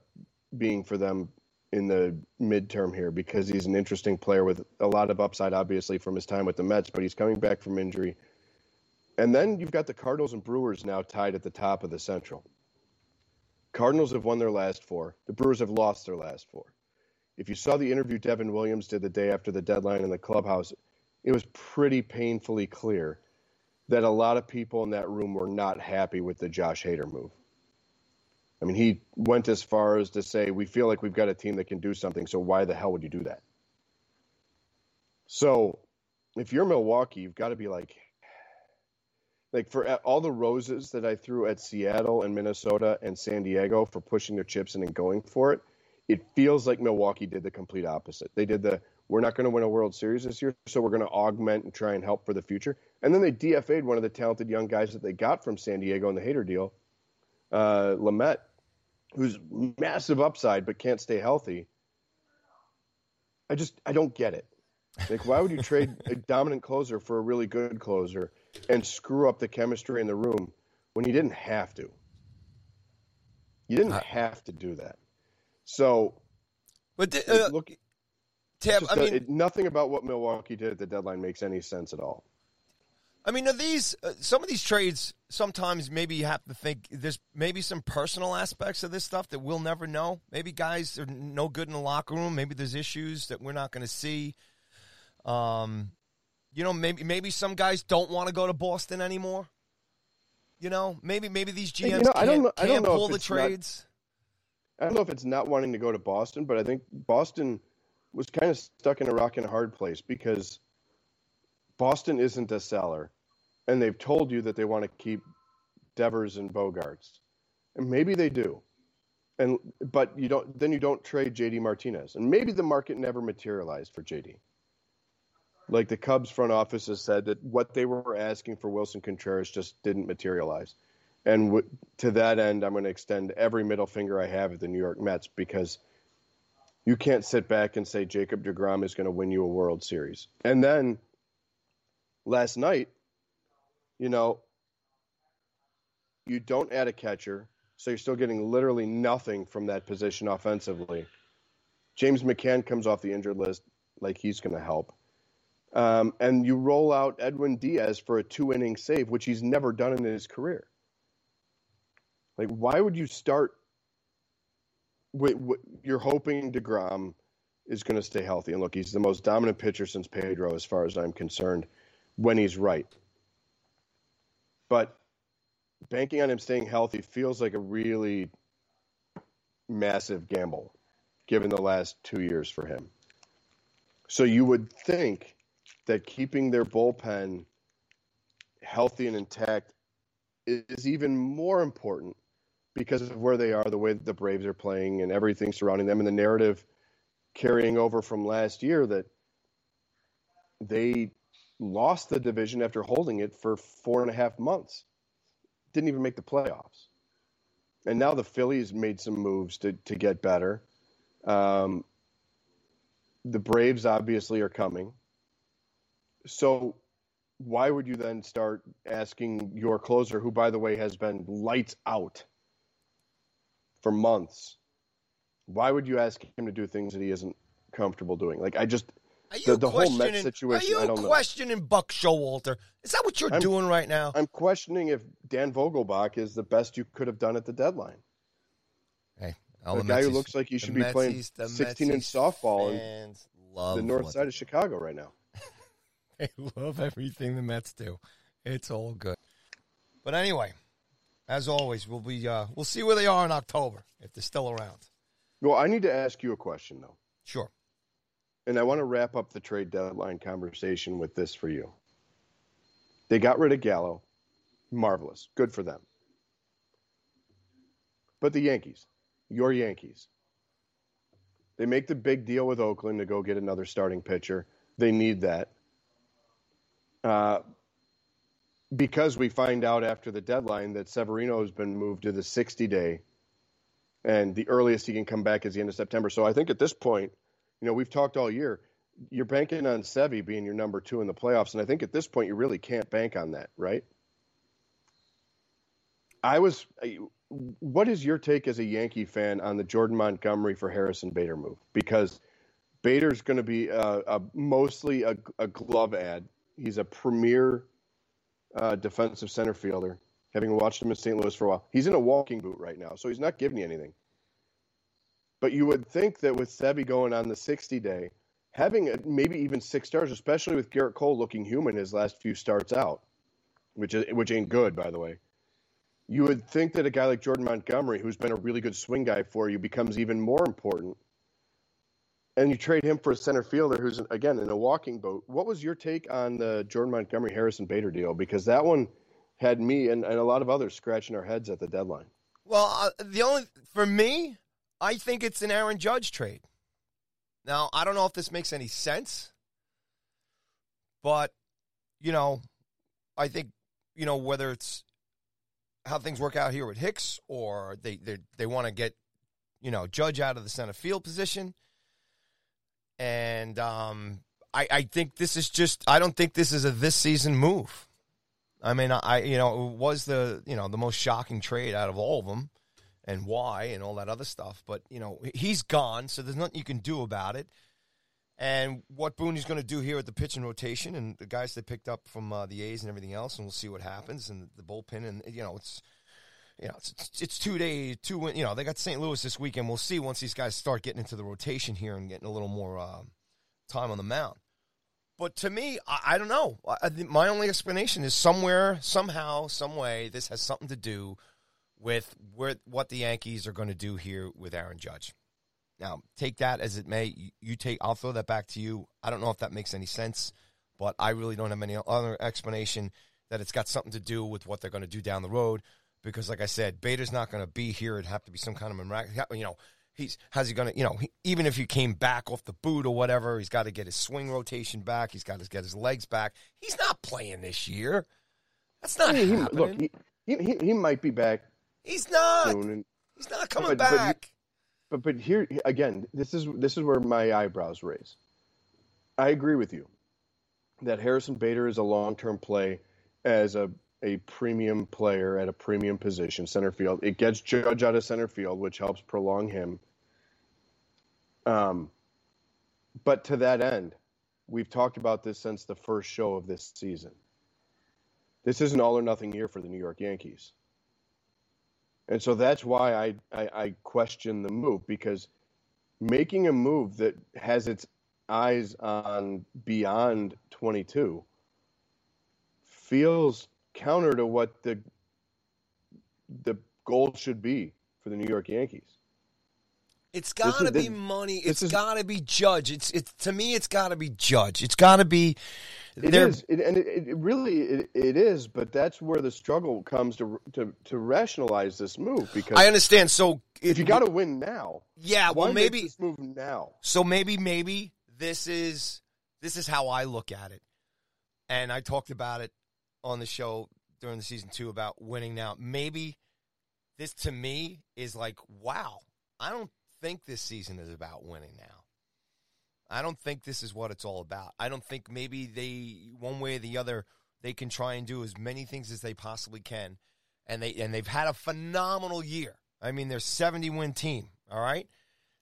being for them in the midterm here because he's an interesting player with a lot of upside, obviously, from his time with the Mets, but he's coming back from injury. And then you've got the Cardinals and Brewers now tied at the top of the Central. Cardinals have won their last four. The Brewers have lost their last four. If you saw the interview Devin Williams did the day after the deadline in the clubhouse, it was pretty painfully clear that a lot of people in that room were not happy with the Josh Hader move. I mean, he went as far as to say, we feel like we've got a team that can do something, so why the hell would you do that? So if you're Milwaukee, you've got to be like, like for all the roses that I threw at Seattle and Minnesota and San Diego for pushing their chips in and going for it, it feels like Milwaukee did the complete opposite. They did the we're not going to win a World Series this year, so we're going to augment and try and help for the future. And then they DFA'd one of the talented young guys that they got from San Diego in the Hader deal, uh, Lamet, who's massive upside but can't stay healthy. I just I don't get it. Like, why would you trade a dominant closer for a really good closer and screw up the chemistry in the room when you didn't have to? You didn't have to do that. So, but uh, look, Tab, I mean, it, nothing about what Milwaukee did at the deadline makes any sense at all. I mean, are these uh, some of these trades? Sometimes maybe you have to think there's maybe some personal aspects of this stuff that we'll never know. Maybe guys are no good in the locker room. Maybe there's issues that we're not going to see. Um, you know, maybe maybe some guys don't want to go to Boston anymore. You know, maybe maybe these GMs you know, can't, I don't know, can't I don't know pull the trades. Not, I don't know if it's not wanting to go to Boston, but I think Boston was kind of stuck in a rock and a hard place because Boston isn't a seller, and they've told you that they want to keep Devers and Bogaerts, and maybe they do, and but you don't. Then you don't trade JD Martinez, and maybe the market never materialized for JD. Like the Cubs front office has said that what they were asking for Willson Contreras just didn't materialize. And w- to that end, I'm going to extend every middle finger I have at the New York Mets because you can't sit back and say Jacob DeGrom is going to win you a World Series. And then last night, you know, you don't add a catcher, so you're still getting literally nothing from that position offensively. James McCann comes off the injured list like he's going to help. Um, and you roll out Edwin Diaz for a two inning save, which he's never done in his career. Like, why would you start? With, with, you're hoping DeGrom is going to stay healthy. And look, he's the most dominant pitcher since Pedro, as far as I'm concerned, when he's right. But banking on him staying healthy feels like a really massive gamble given the last two years for him. So you would think that keeping their bullpen healthy and intact is even more important because of where they are, the way the Braves are playing, and everything surrounding them, and the narrative carrying over from last year that they lost the division after holding it for four and a half months. Didn't even make the playoffs. And now the Phillies made some moves to, to get better. Um, the Braves obviously are coming. So why would you then start asking your closer, who by the way has been lights out for months, why would you ask him to do things that he isn't comfortable doing? Like I just the, the whole Met situation. Are you questioning know. Buck Showalter? Is that what you're I'm, doing right now? I'm questioning if Dan Vogelbach is the best you could have done at the deadline. Hey, a guy who looks like he should be playing 16 inch softball in the north side of Chicago right now. I love everything the Mets do. It's all good. But anyway, as always, we'll be uh, we'll see where they are in October if they're still around. Well, I need to ask you a question though. Sure. And I want to wrap up the trade deadline conversation with this for you. They got rid of Gallo. Marvelous. Good for them. But the Yankees, your Yankees, they make the big deal with Oakland to go get another starting pitcher. They need that. Uh, because we find out after the deadline that Severino has been moved to the 60 day, and the earliest he can come back is the end of September. So I think at this point, you know, we've talked all year. You're banking on Sevy being your number two in the playoffs, and I think at this point you really can't bank on that, right? I was. What is your take as a Yankee fan on the Jordan Montgomery for Harrison Bader move? Because Bader's going to be a, a mostly a, a glove ad He's a premier uh, defensive center fielder. Having watched him in St. Louis for a while, he's in a walking boot right now, so he's not giving you anything. But you would think that with Sevy going on the 60 day, having a, maybe even six stars, especially with Gerrit Cole looking human his last few starts out, which is, which ain't good, by the way. You would think that a guy like Jordan Montgomery, who's been a really good swing guy for you, becomes even more important and you trade him for a center fielder who's again in a walking boat. What was your take on the Jordan Montgomery Harrison Bader deal? Because that one had me and, and a lot of others scratching our heads at the deadline. Well, uh, the only for me, I think it's an Aaron Judge trade. Now, I don't know if this makes any sense, but you know, I think you know whether it's how things work out here with Hicks or they they they want to get you know Judge out of the center field position, and um, I I think this is just I don't think this is a this season move. I mean, I you know it was the you know the most shocking trade out of all of them, and why and all that other stuff. But you know he's gone, so there's nothing you can do about it. And what Booney's going to do here at the pitching rotation, and the guys they picked up from uh, the A's and everything else, and we'll see what happens. And the bullpen, and you know it's you know it's, it's two days, two you know they got St. Louis this weekend. We'll see once these guys start getting into the rotation here and getting a little more uh, time on the mound. But to me, I, I don't know. I, my only explanation is somewhere, somehow, some way, this has something to do with where what the Yankees are going to do here with Aaron Judge. Now, take that as it may. You take. I'll throw that back to you. I don't know if that makes any sense, but I really don't have any other explanation that it's got something to do with what they're going to do down the road. Because, like I said, Bader's not going to be here. It'd have to be some kind of miraculous. You know, he's how's he going to? You know, he, even if he came back off the boot or whatever, he's got to get his swing rotation back. He's got to get his legs back. He's not playing this year. That's not he, happening. Look, he, he, he might be back. He's not. Soon and, he's not coming but, back. But, but but here again, this is this is where my eyebrows raise. I agree with you that Harrison Bader is a long term play as a a premium player at a premium position, center field. It gets Judge out of center field, which helps prolong him. Um, but to that end, we've talked about this since the first show of this season. This is an all or nothing year for the New York Yankees. And so that's why I, I, I question the move because making a move that has its eyes on beyond 22 feels counter to what the the goal should be for the New York Yankees. It's got to be money. It's is- got to be Judge. It's it's to me. It's got to be Judge. It's got to be. It is, it, and it, it really it, it is, but that's where the struggle comes to to to rationalize this move because I understand. So if you got to win now, yeah, well, maybe this move now? So maybe, maybe this is this is how I look at it, and I talked about it on the show during the season two about winning now. Maybe this to me is like, wow, I don't think this season is about winning now. I don't think this is what it's all about. I don't think maybe they one way or the other they can try and do as many things as they possibly can, and they and they've had a phenomenal year. I mean, they're seventy win team. All right,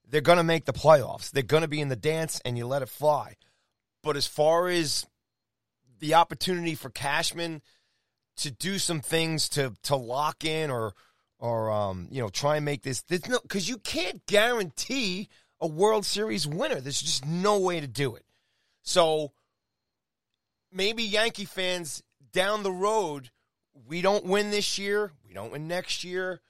they're going to make the playoffs. They're going to be in the dance, and you let it fly. But as far as the opportunity for Cashman to do some things to to lock in or or um, you know try and make this, this no because you can't guarantee a World Series winner. There's just no way to do it. So maybe Yankee fans down the road, we don't win this year, we don't win next year.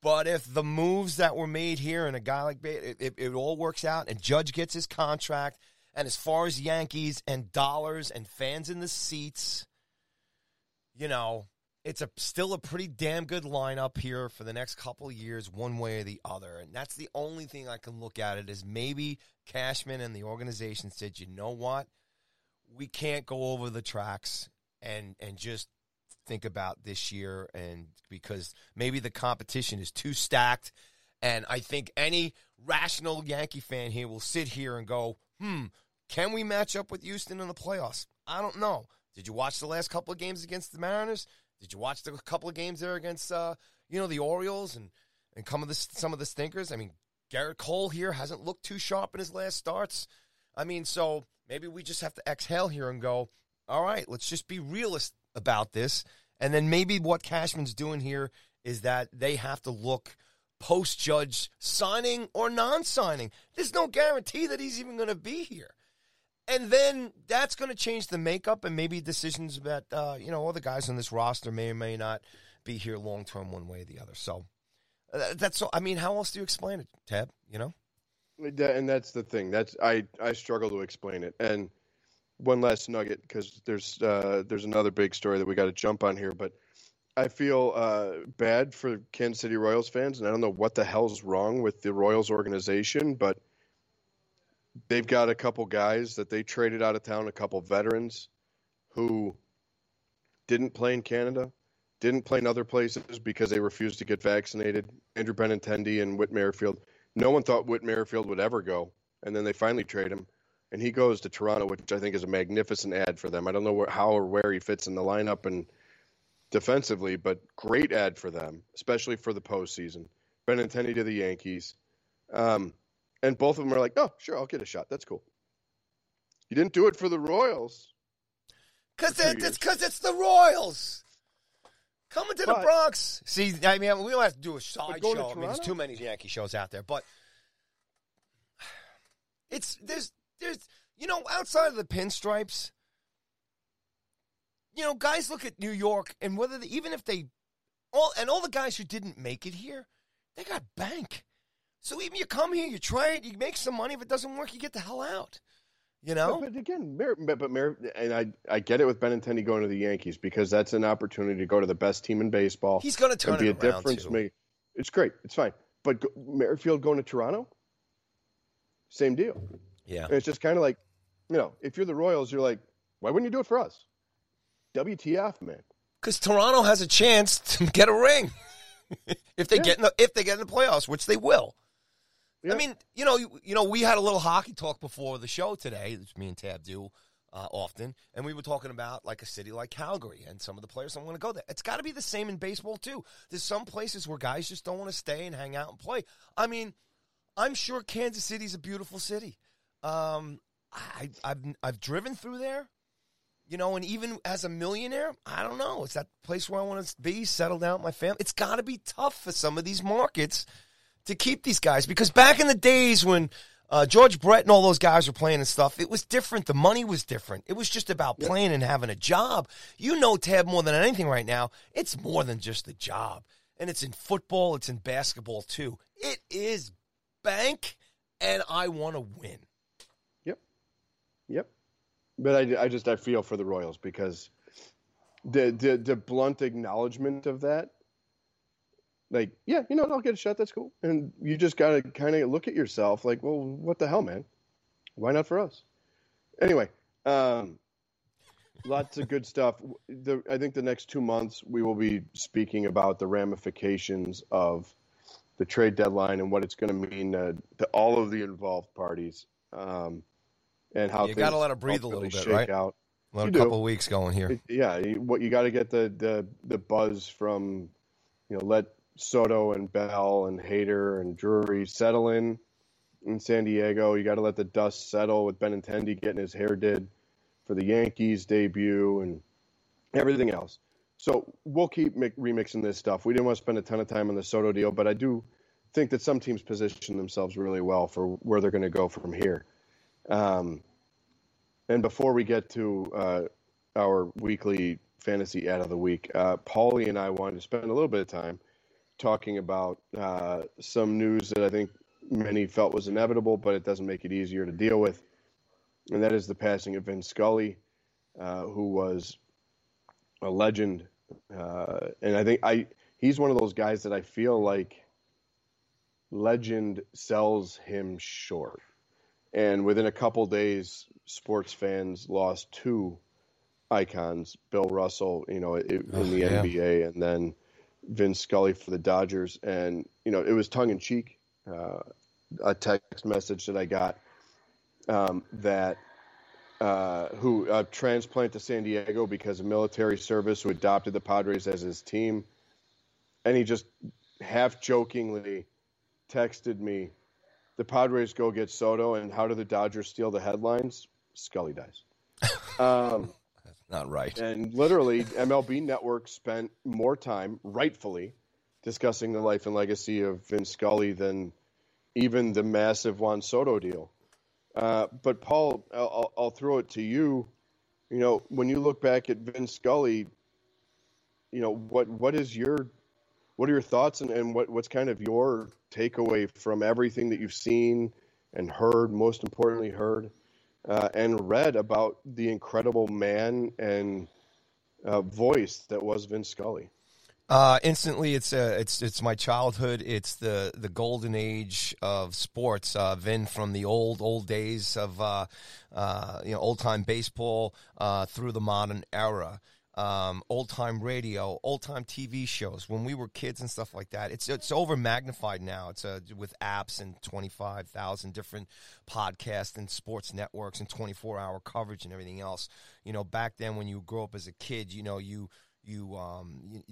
But if the moves that were made here and a guy like it, it, it all works out and Judge gets his contract, and as far as Yankees and dollars and fans in the seats, you know, it's a still a pretty damn good lineup here for the next couple years, one way or the other. And that's the only thing I can look at it is maybe Cashman and the organization said, you know what? We can't go over the tracks and and just think about this year and because maybe the competition is too stacked. And I think any rational Yankee fan here will sit here and go, hmm, can we match up with Houston in the playoffs? I don't know. Did you watch the last couple of games against the Mariners? Did you watch the couple of games there against uh, you know the Orioles and and some of the some of the stinkers? I mean, Gerrit Cole here hasn't looked too sharp in his last starts. I mean, so maybe we just have to exhale here and go, all right, let's just be realist about this. And then maybe what Cashman's doing here is that they have to look post judge signing or non signing. There's no guarantee that he's even going to be here. And then that's going to change the makeup and maybe decisions about, uh, you know, all the guys on this roster may or may not be here long term one way or the other. So uh, that's, so, I mean, how else do you explain it, Tab? You know? And that's the thing. That's I I struggle to explain it. And one last nugget because there's uh, there's another big story that we got to jump on here, but I feel uh, bad for Kansas City Royals fans, and I don't know what the hell's wrong with the Royals organization, but they've got a couple guys that they traded out of town, a couple veterans who didn't play in Canada, didn't play in other places because they refused to get vaccinated. Andrew Benintendi and Whit Merrifield. No one thought Whit Merrifield would ever go, and then they finally trade him, and he goes to Toronto, which I think is a magnificent ad for them. I don't know where, how or where he fits in the lineup and defensively, but great ad for them, especially for the postseason. Benintendi to the Yankees. Um, and both of them are like, oh, sure, I'll get a shot. That's cool. You didn't do it for the Royals. Because it's because it's the Royals. Coming to But- the Bronx. See, I mean, we don't have to do a side going to show. I mean, there's too many Yankee shows out there, but it's there's there's you know outside of the pinstripes, you know, guys look at New York and whether they, even if they all and all the guys who didn't make it here, they got bank. So even you come here, you try it, you make some money. If it doesn't work, you get the hell out. You know, But, but again, Mer- but, Mer- and I, I get it with Benintendi going to the Yankees because that's an opportunity to go to the best team in baseball. he's going to turn and be it a around difference too. maker. It's great. It's fine. But go, Merrifield going to Toronto, same deal. Yeah. And it's just kind of like, you know, if you're the Royals, you're like, why wouldn't you do it for us? WTF, man. Because Toronto has a chance to get a ring if they Yeah. get in the, if they get in the playoffs, which they will. Yeah. I mean, you know, you, you know, we had a little hockey talk before the show today, which me and Tab do uh, often, and we were talking about like a city like Calgary and some of the players don't want to go there. It's got to be the same in baseball too. There's some places where guys just don't want to stay and hang out and play. I mean, I'm sure Kansas City's a beautiful city. Um, I, I've I've driven through there. You know, and even as a millionaire, I don't know. It's that place where I want to be, settle down with my family. It's got to be tough for some of these markets to keep these guys because back in the days when uh, George Brett and all those guys were playing and stuff, it was different. The money was different. It was just about playing and having a job. You know, Tab, more than anything right now, it's more than just the job. And it's in football, it's in basketball too. It is bank, and I want to win. Yep. Yep. But I, I just I feel for the Royals because the the the blunt acknowledgement of that, like, yeah, you know, what, I'll get a shot. That's cool. And you just got to kind of look at yourself, like, well, what the hell, man? Why not for us? Anyway, um, lots of good stuff. The, I think the next two months we will be speaking about the ramifications of the trade deadline and what it's going to mean uh, to all of the involved parties. Um, and how You gotta things let it breathe a little bit, right? Out. Let You a do. couple of weeks going here. It- yeah, you, what you got to get the, the the buzz from, you know, let Soto and Bell and Hader and Drury settle in in San Diego. You got to let the dust settle with Benintendi getting his hair did for the Yankees debut and everything else. So we'll keep mi- remixing this stuff. We didn't want to spend a ton of time on the Soto deal, but I do think that some teams position themselves really well for where they're going to go from here. Um, and before we get to uh, our weekly fantasy ad of the week, uh, Paulie and I wanted to spend a little bit of time talking about uh, some news that I think many felt was inevitable, but it doesn't make it easier to deal with. And that is the passing of Vin Scully, uh, who was a legend. Uh, and I think I he's one of those guys that I feel like legend sells him short. And within a couple days, sports fans lost two icons: Bill Russell, you know, it, in Oh, the yeah. NBA, and then Vince Scully for the Dodgers. And you know, it was tongue in cheek. Uh, a text message that I got um, that uh, who uh, transplant to San Diego because of military service, who adopted the Padres as his team, and he just half jokingly texted me, "The Padres go get Soto, and how do the Dodgers steal the headlines? Scully dies." um, Not right. and literally, MLB Network spent more time, rightfully, discussing the life and legacy of Vince Scully than even the massive Juan Soto deal. Uh, but Paul, I'll, I'll- throw it to you. You know, when you look back at Vince Scully, you know what what is your what are your thoughts and, and what what's kind of your takeaway from everything that you've seen and heard, most importantly heard uh, and read about the incredible man and uh, voice that was Vince Scully. Uh, instantly, it's uh, it's it's my childhood. It's the the golden age of sports. Uh, Vin from the old old days of uh, uh, you know old time baseball uh, through the modern era. Um, old time radio, old time TV shows. When we were kids and stuff like that, it's it's over magnified now. It's uh, with apps and twenty five thousand different podcasts and sports networks and twenty four hour coverage and everything else. You know, back then when you grew up as a kid, you know you you um you,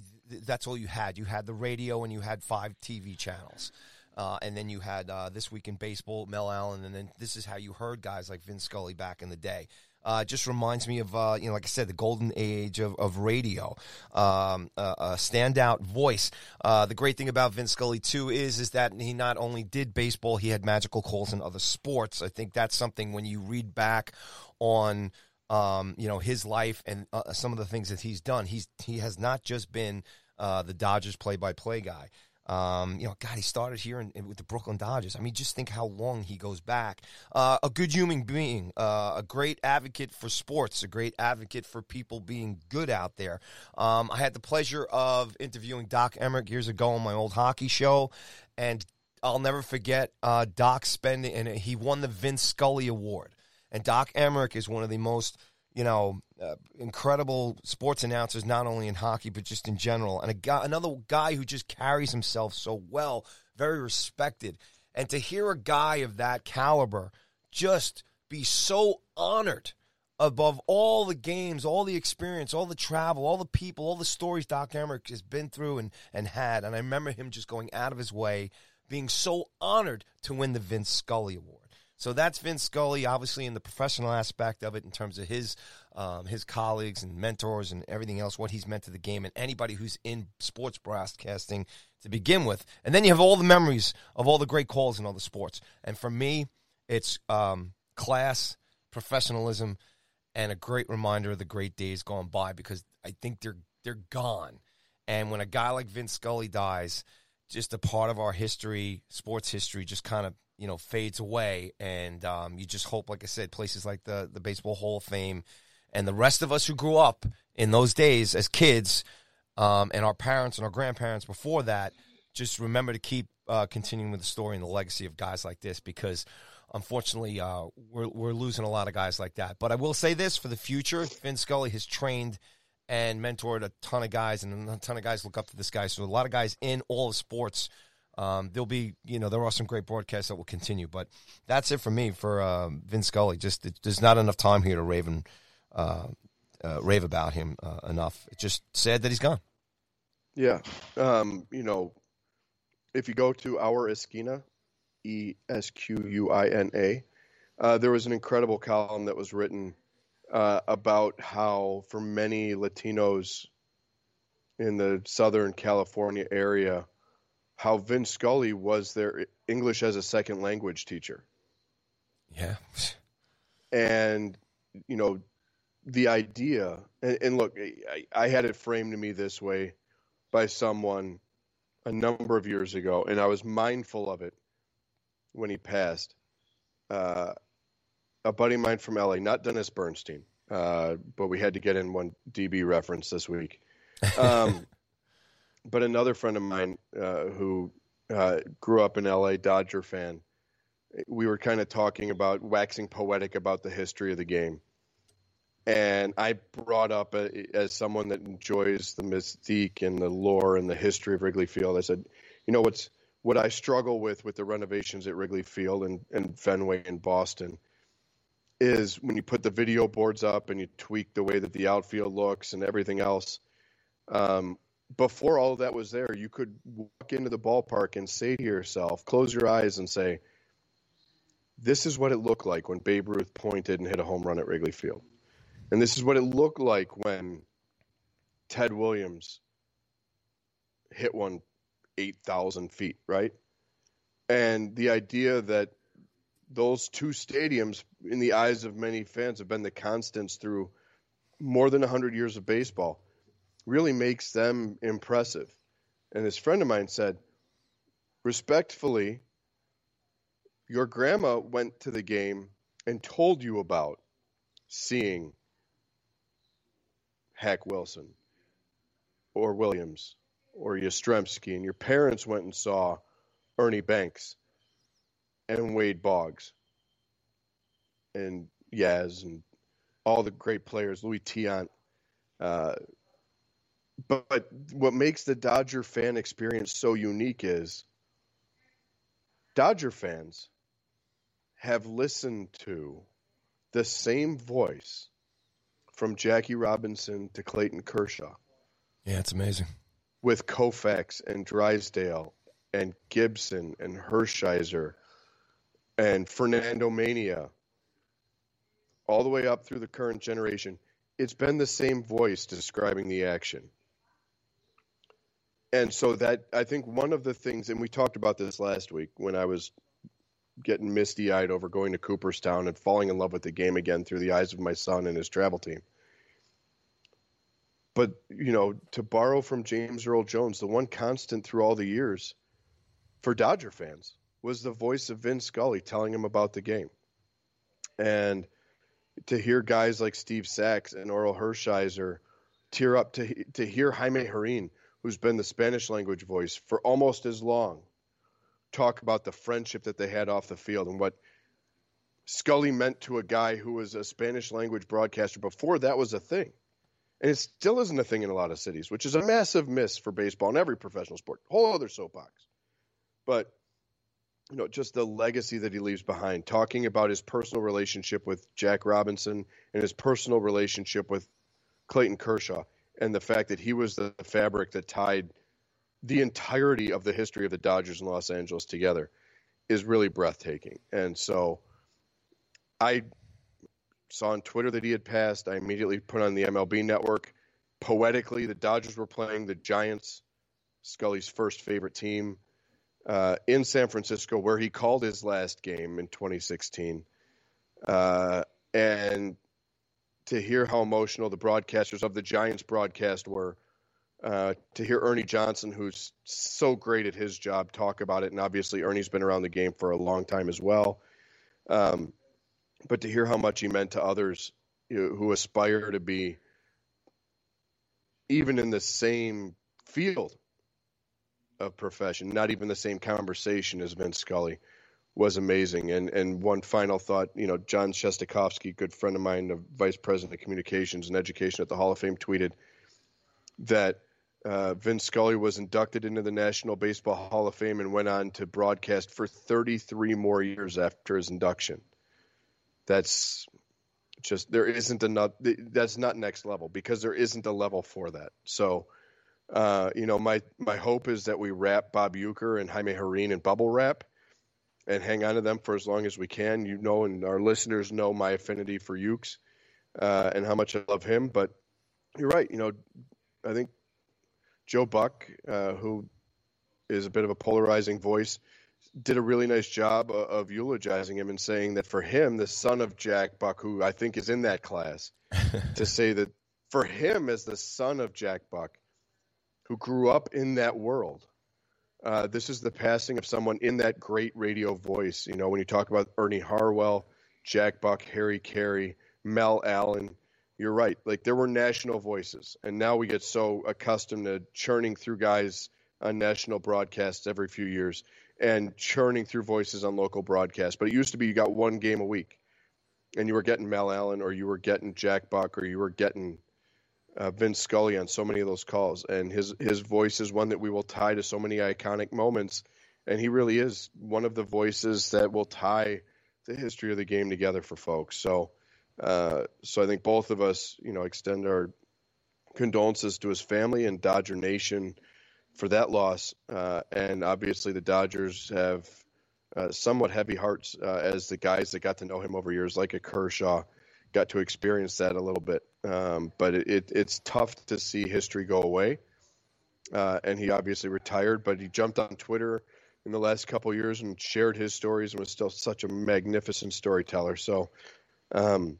that's all you had. You had the radio and you had five TV channels. Uh, and then you had uh, this week in baseball, Mel Allen, and then this is how you heard guys like Vin Scully back in the day. Uh, just reminds me of uh, you know, like I said, the golden age of, of radio. Um, a standout voice. Uh, the great thing about Vince Scully too is is that he not only did baseball, he had magical calls in other sports. I think that's something when you read back on um, you know his life and uh, some of the things that he's done. He's he has not just been uh, the Dodgers play-by-play guy. Um, you know, God, he started here in, in, with the Brooklyn Dodgers. I mean, just think how long he goes back. Uh, a good human being, uh, a great advocate for sports, a great advocate for people being good out there. Um, I had the pleasure of interviewing Doc Emrick years ago on my old hockey show, and I'll never forget uh, Doc spending, and he won the Vince Scully Award. And Doc Emrick is one of the most, you know, uh, incredible sports announcers, not only in hockey but just in general. And a guy, another guy who just carries himself so well, very respected. And to hear a guy of that caliber just be so honored above all the games, all the experience, all the travel, all the people, all the stories Doc Emrick has been through and, and had. And I remember him just going out of his way, being so honored to win the Vince Scully Award. So that's Vince Scully, obviously in the professional aspect of it, in terms of his um, his colleagues and mentors and everything else, what he's meant to the game, and anybody who's in sports broadcasting to begin with. And then you have all the memories of all the great calls in all the sports. And for me, it's um, class, professionalism, and a great reminder of the great days gone by because I think they're they're gone. And when a guy like Vince Scully dies, just a part of our history, sports history, just kind of you know fades away, and um, you just hope, like I said, places like the the Baseball Hall of Fame and the rest of us who grew up in those days as kids, um, and our parents and our grandparents before that, just remember to keep uh, continuing with the story and the legacy of guys like this because. Unfortunately, uh, we're we're losing a lot of guys like that. But I will say this for the future: Vin Scully has trained and mentored a ton of guys, and a ton of guys look up to this guy. So a lot of guys in all of sports um, there'll be, you know, there are some great broadcasts that will continue, but that's it for me for uh, Vince Scully. Just it, there's not enough time here to rave and uh, uh, rave about him uh, enough. It's just sad that he's gone. Yeah, um, you know, if you go to our Esquina, E S Q U I N A, uh, there was an incredible column that was written uh, about how for many Latinos in the Southern California area how Vince Scully was their English as a second language teacher. Yeah. and, you know, the idea, and, and look, I, I, had it framed to me this way by someone a number of years ago, and I was mindful of it when he passed. Uh, a buddy of mine from LA, not Dennis Bernstein, uh, but we had to get in one DB reference this week. Um, but another friend of mine uh, who uh, grew up in LA, Dodger fan, we were kind of talking about waxing poetic about the history of the game. And I brought up uh, as someone that enjoys the mystique and the lore and the history of Wrigley Field. I said, you know what's what I struggle with with the renovations at Wrigley Field and, and Fenway in Boston is when you put the video boards up and you tweak the way that the outfield looks and everything else. Um, before all that was there, you could walk into the ballpark and say to yourself, close your eyes and say, this is what it looked like when Babe Ruth pointed and hit a home run at Wrigley Field. And this is what it looked like when Ted Williams hit one 8,000 feet, right? And the idea that those two stadiums, in the eyes of many fans, have been the constants through more than 100 years of baseball really makes them impressive. And this friend of mine said, respectfully, your grandma went to the game and told you about seeing Hack Wilson or Williams or Yastrzemski, and your parents went and saw Ernie Banks and Wade Boggs and Yaz and all the great players, Luis Tiant. Uh, but, but what makes the Dodger fan experience so unique is Dodger fans have listened to the same voice from Jackie Robinson to Clayton Kershaw. Yeah, it's amazing. With Koufax and Drysdale and Gibson and Hershiser and Fernando Mania, all the way up through the current generation, it's been the same voice describing the action. And so that I think one of the things, and we talked about this last week when I was getting misty eyed over going to Cooperstown and falling in love with the game again through the eyes of my son and his travel team. But, you know, to borrow from James Earl Jones, the one constant through all the years for Dodger fans was the voice of Vin Scully telling him about the game. And to hear guys like Steve Sax and Orel Hershiser tear up to to hear Jaime Jarrín, who's been the Spanish language voice for almost as long, talk about the friendship that they had off the field and what Scully meant to a guy who was a Spanish language broadcaster before that was a thing. And it still isn't a thing in a lot of cities, which is a massive miss for baseball and every professional sport. Whole other soapbox. But you know, just the legacy that he leaves behind, talking about his personal relationship with Jack Robinson and his personal relationship with Clayton Kershaw, and the fact that he was the fabric that tied the entirety of the history of the Dodgers in Los Angeles together is really breathtaking. And so I saw on Twitter that he had passed. I immediately put on the MLB network. Poetically, the Dodgers were playing the Giants, Scully's first favorite team, uh, in San Francisco, where he called his last game in 2016. Uh, and to hear how emotional the broadcasters of the Giants broadcast were, uh, to hear Ernie Johnson, who's so great at his job, talk about it, and obviously Ernie's been around the game for a long time as well. Um, but to hear how much he meant to others you know, who aspire to be even in the same field of profession, not even the same conversation as Vince Scully, was amazing. And and one final thought, you know, Jon Shestakofsky, good friend of mine, the vice president of communications and education at the Hall of Fame, tweeted that uh, Vince Scully was inducted into the National Baseball Hall of Fame and went on to broadcast for 33 more years after his induction. That's just there isn't enough. That's not next level because there isn't a level for that. So uh, you know, my my hope is that we wrap Bob Uecker and Jaime Jarrín in bubble wrap and hang on to them for as long as we can. You know, and our listeners know my affinity for Ukes uh, and how much I love him. But you're right. You know, I think Joe Buck, uh, who is a bit of a polarizing voice, did a really nice job of, eulogizing him and saying that for him, the son of Jack Buck, who I think is in that class, to say that for him as the son of Jack Buck who grew up in that world. Uh, this is the passing of someone in that great radio voice. You know, when you talk about Ernie Harwell, Jack Buck, Harry Caray, Mel Allen, you're right. Like there were national voices, and now we get so accustomed to churning through guys on national broadcasts every few years and churning through voices on local broadcasts. But it used to be you got one game a week, and you were getting Mel Allen, or you were getting Jack Buck, or you were getting uh, Vince Scully on so many of those calls, and his his voice is one that we will tie to so many iconic moments, and he really is one of the voices that will tie the history of the game together for folks. So, uh, so I think both of us, you know, extend our condolences to his family and Dodger Nation for that loss, uh, and obviously the Dodgers have. Uh, somewhat heavy hearts uh, as the guys that got to know him over years, like a Kershaw, got to experience that a little bit. Um, but it, it, it's tough to see history go away. Uh, and he obviously retired, but he jumped on Twitter in the last couple years and shared his stories and was still such a magnificent storyteller. So, um,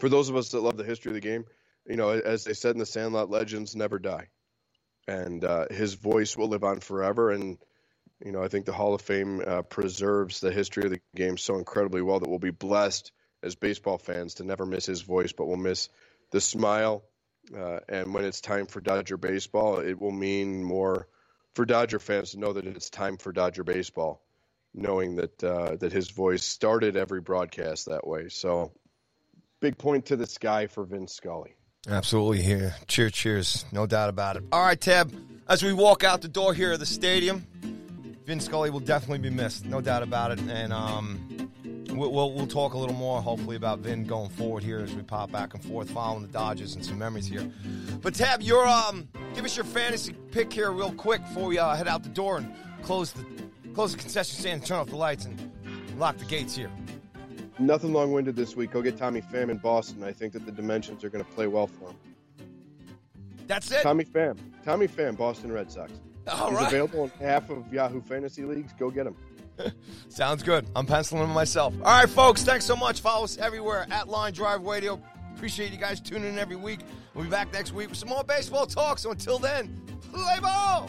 for those of us that love the history of the game, you know, as they said in the Sandlot, legends never die, and uh, his voice will live on forever. And You know, I think the Hall of Fame uh, preserves the history of the game so incredibly well that we'll be blessed as baseball fans to never miss his voice, but we'll miss the smile. Uh, and when it's time for Dodger baseball, it will mean more for Dodger fans to know that it's time for Dodger baseball, knowing that uh, that his voice started every broadcast that way. So, big point to the sky for Vince Scully. Absolutely here. Cheers, cheers. No doubt about it. All right, Tab, as we walk out the door here of the stadium, Vin Scully will definitely be missed. No doubt about it. And um, we'll, we'll, we'll talk a little more, hopefully, about Vin going forward here as we pop back and forth following the Dodgers and some memories here. But, Tab, your, um, give us your fantasy pick here real quick before we uh, head out the door and close the, close the concession stand, turn off the lights, and lock the gates here. Nothing long winded this week. Go get Tommy Pham in Boston. I think that the dimensions are going to play well for him. That's it. Tommy Pham. Tommy Pham, Boston Red Sox. All He's right. available in half of Yahoo Fantasy Leagues. Go get him. Sounds good. I'm penciling him myself. All right, folks. Thanks so much. Follow us everywhere at Line Drive Radio. Appreciate you guys tuning in every week. We'll be back next week with some more baseball talk. So until then, play ball.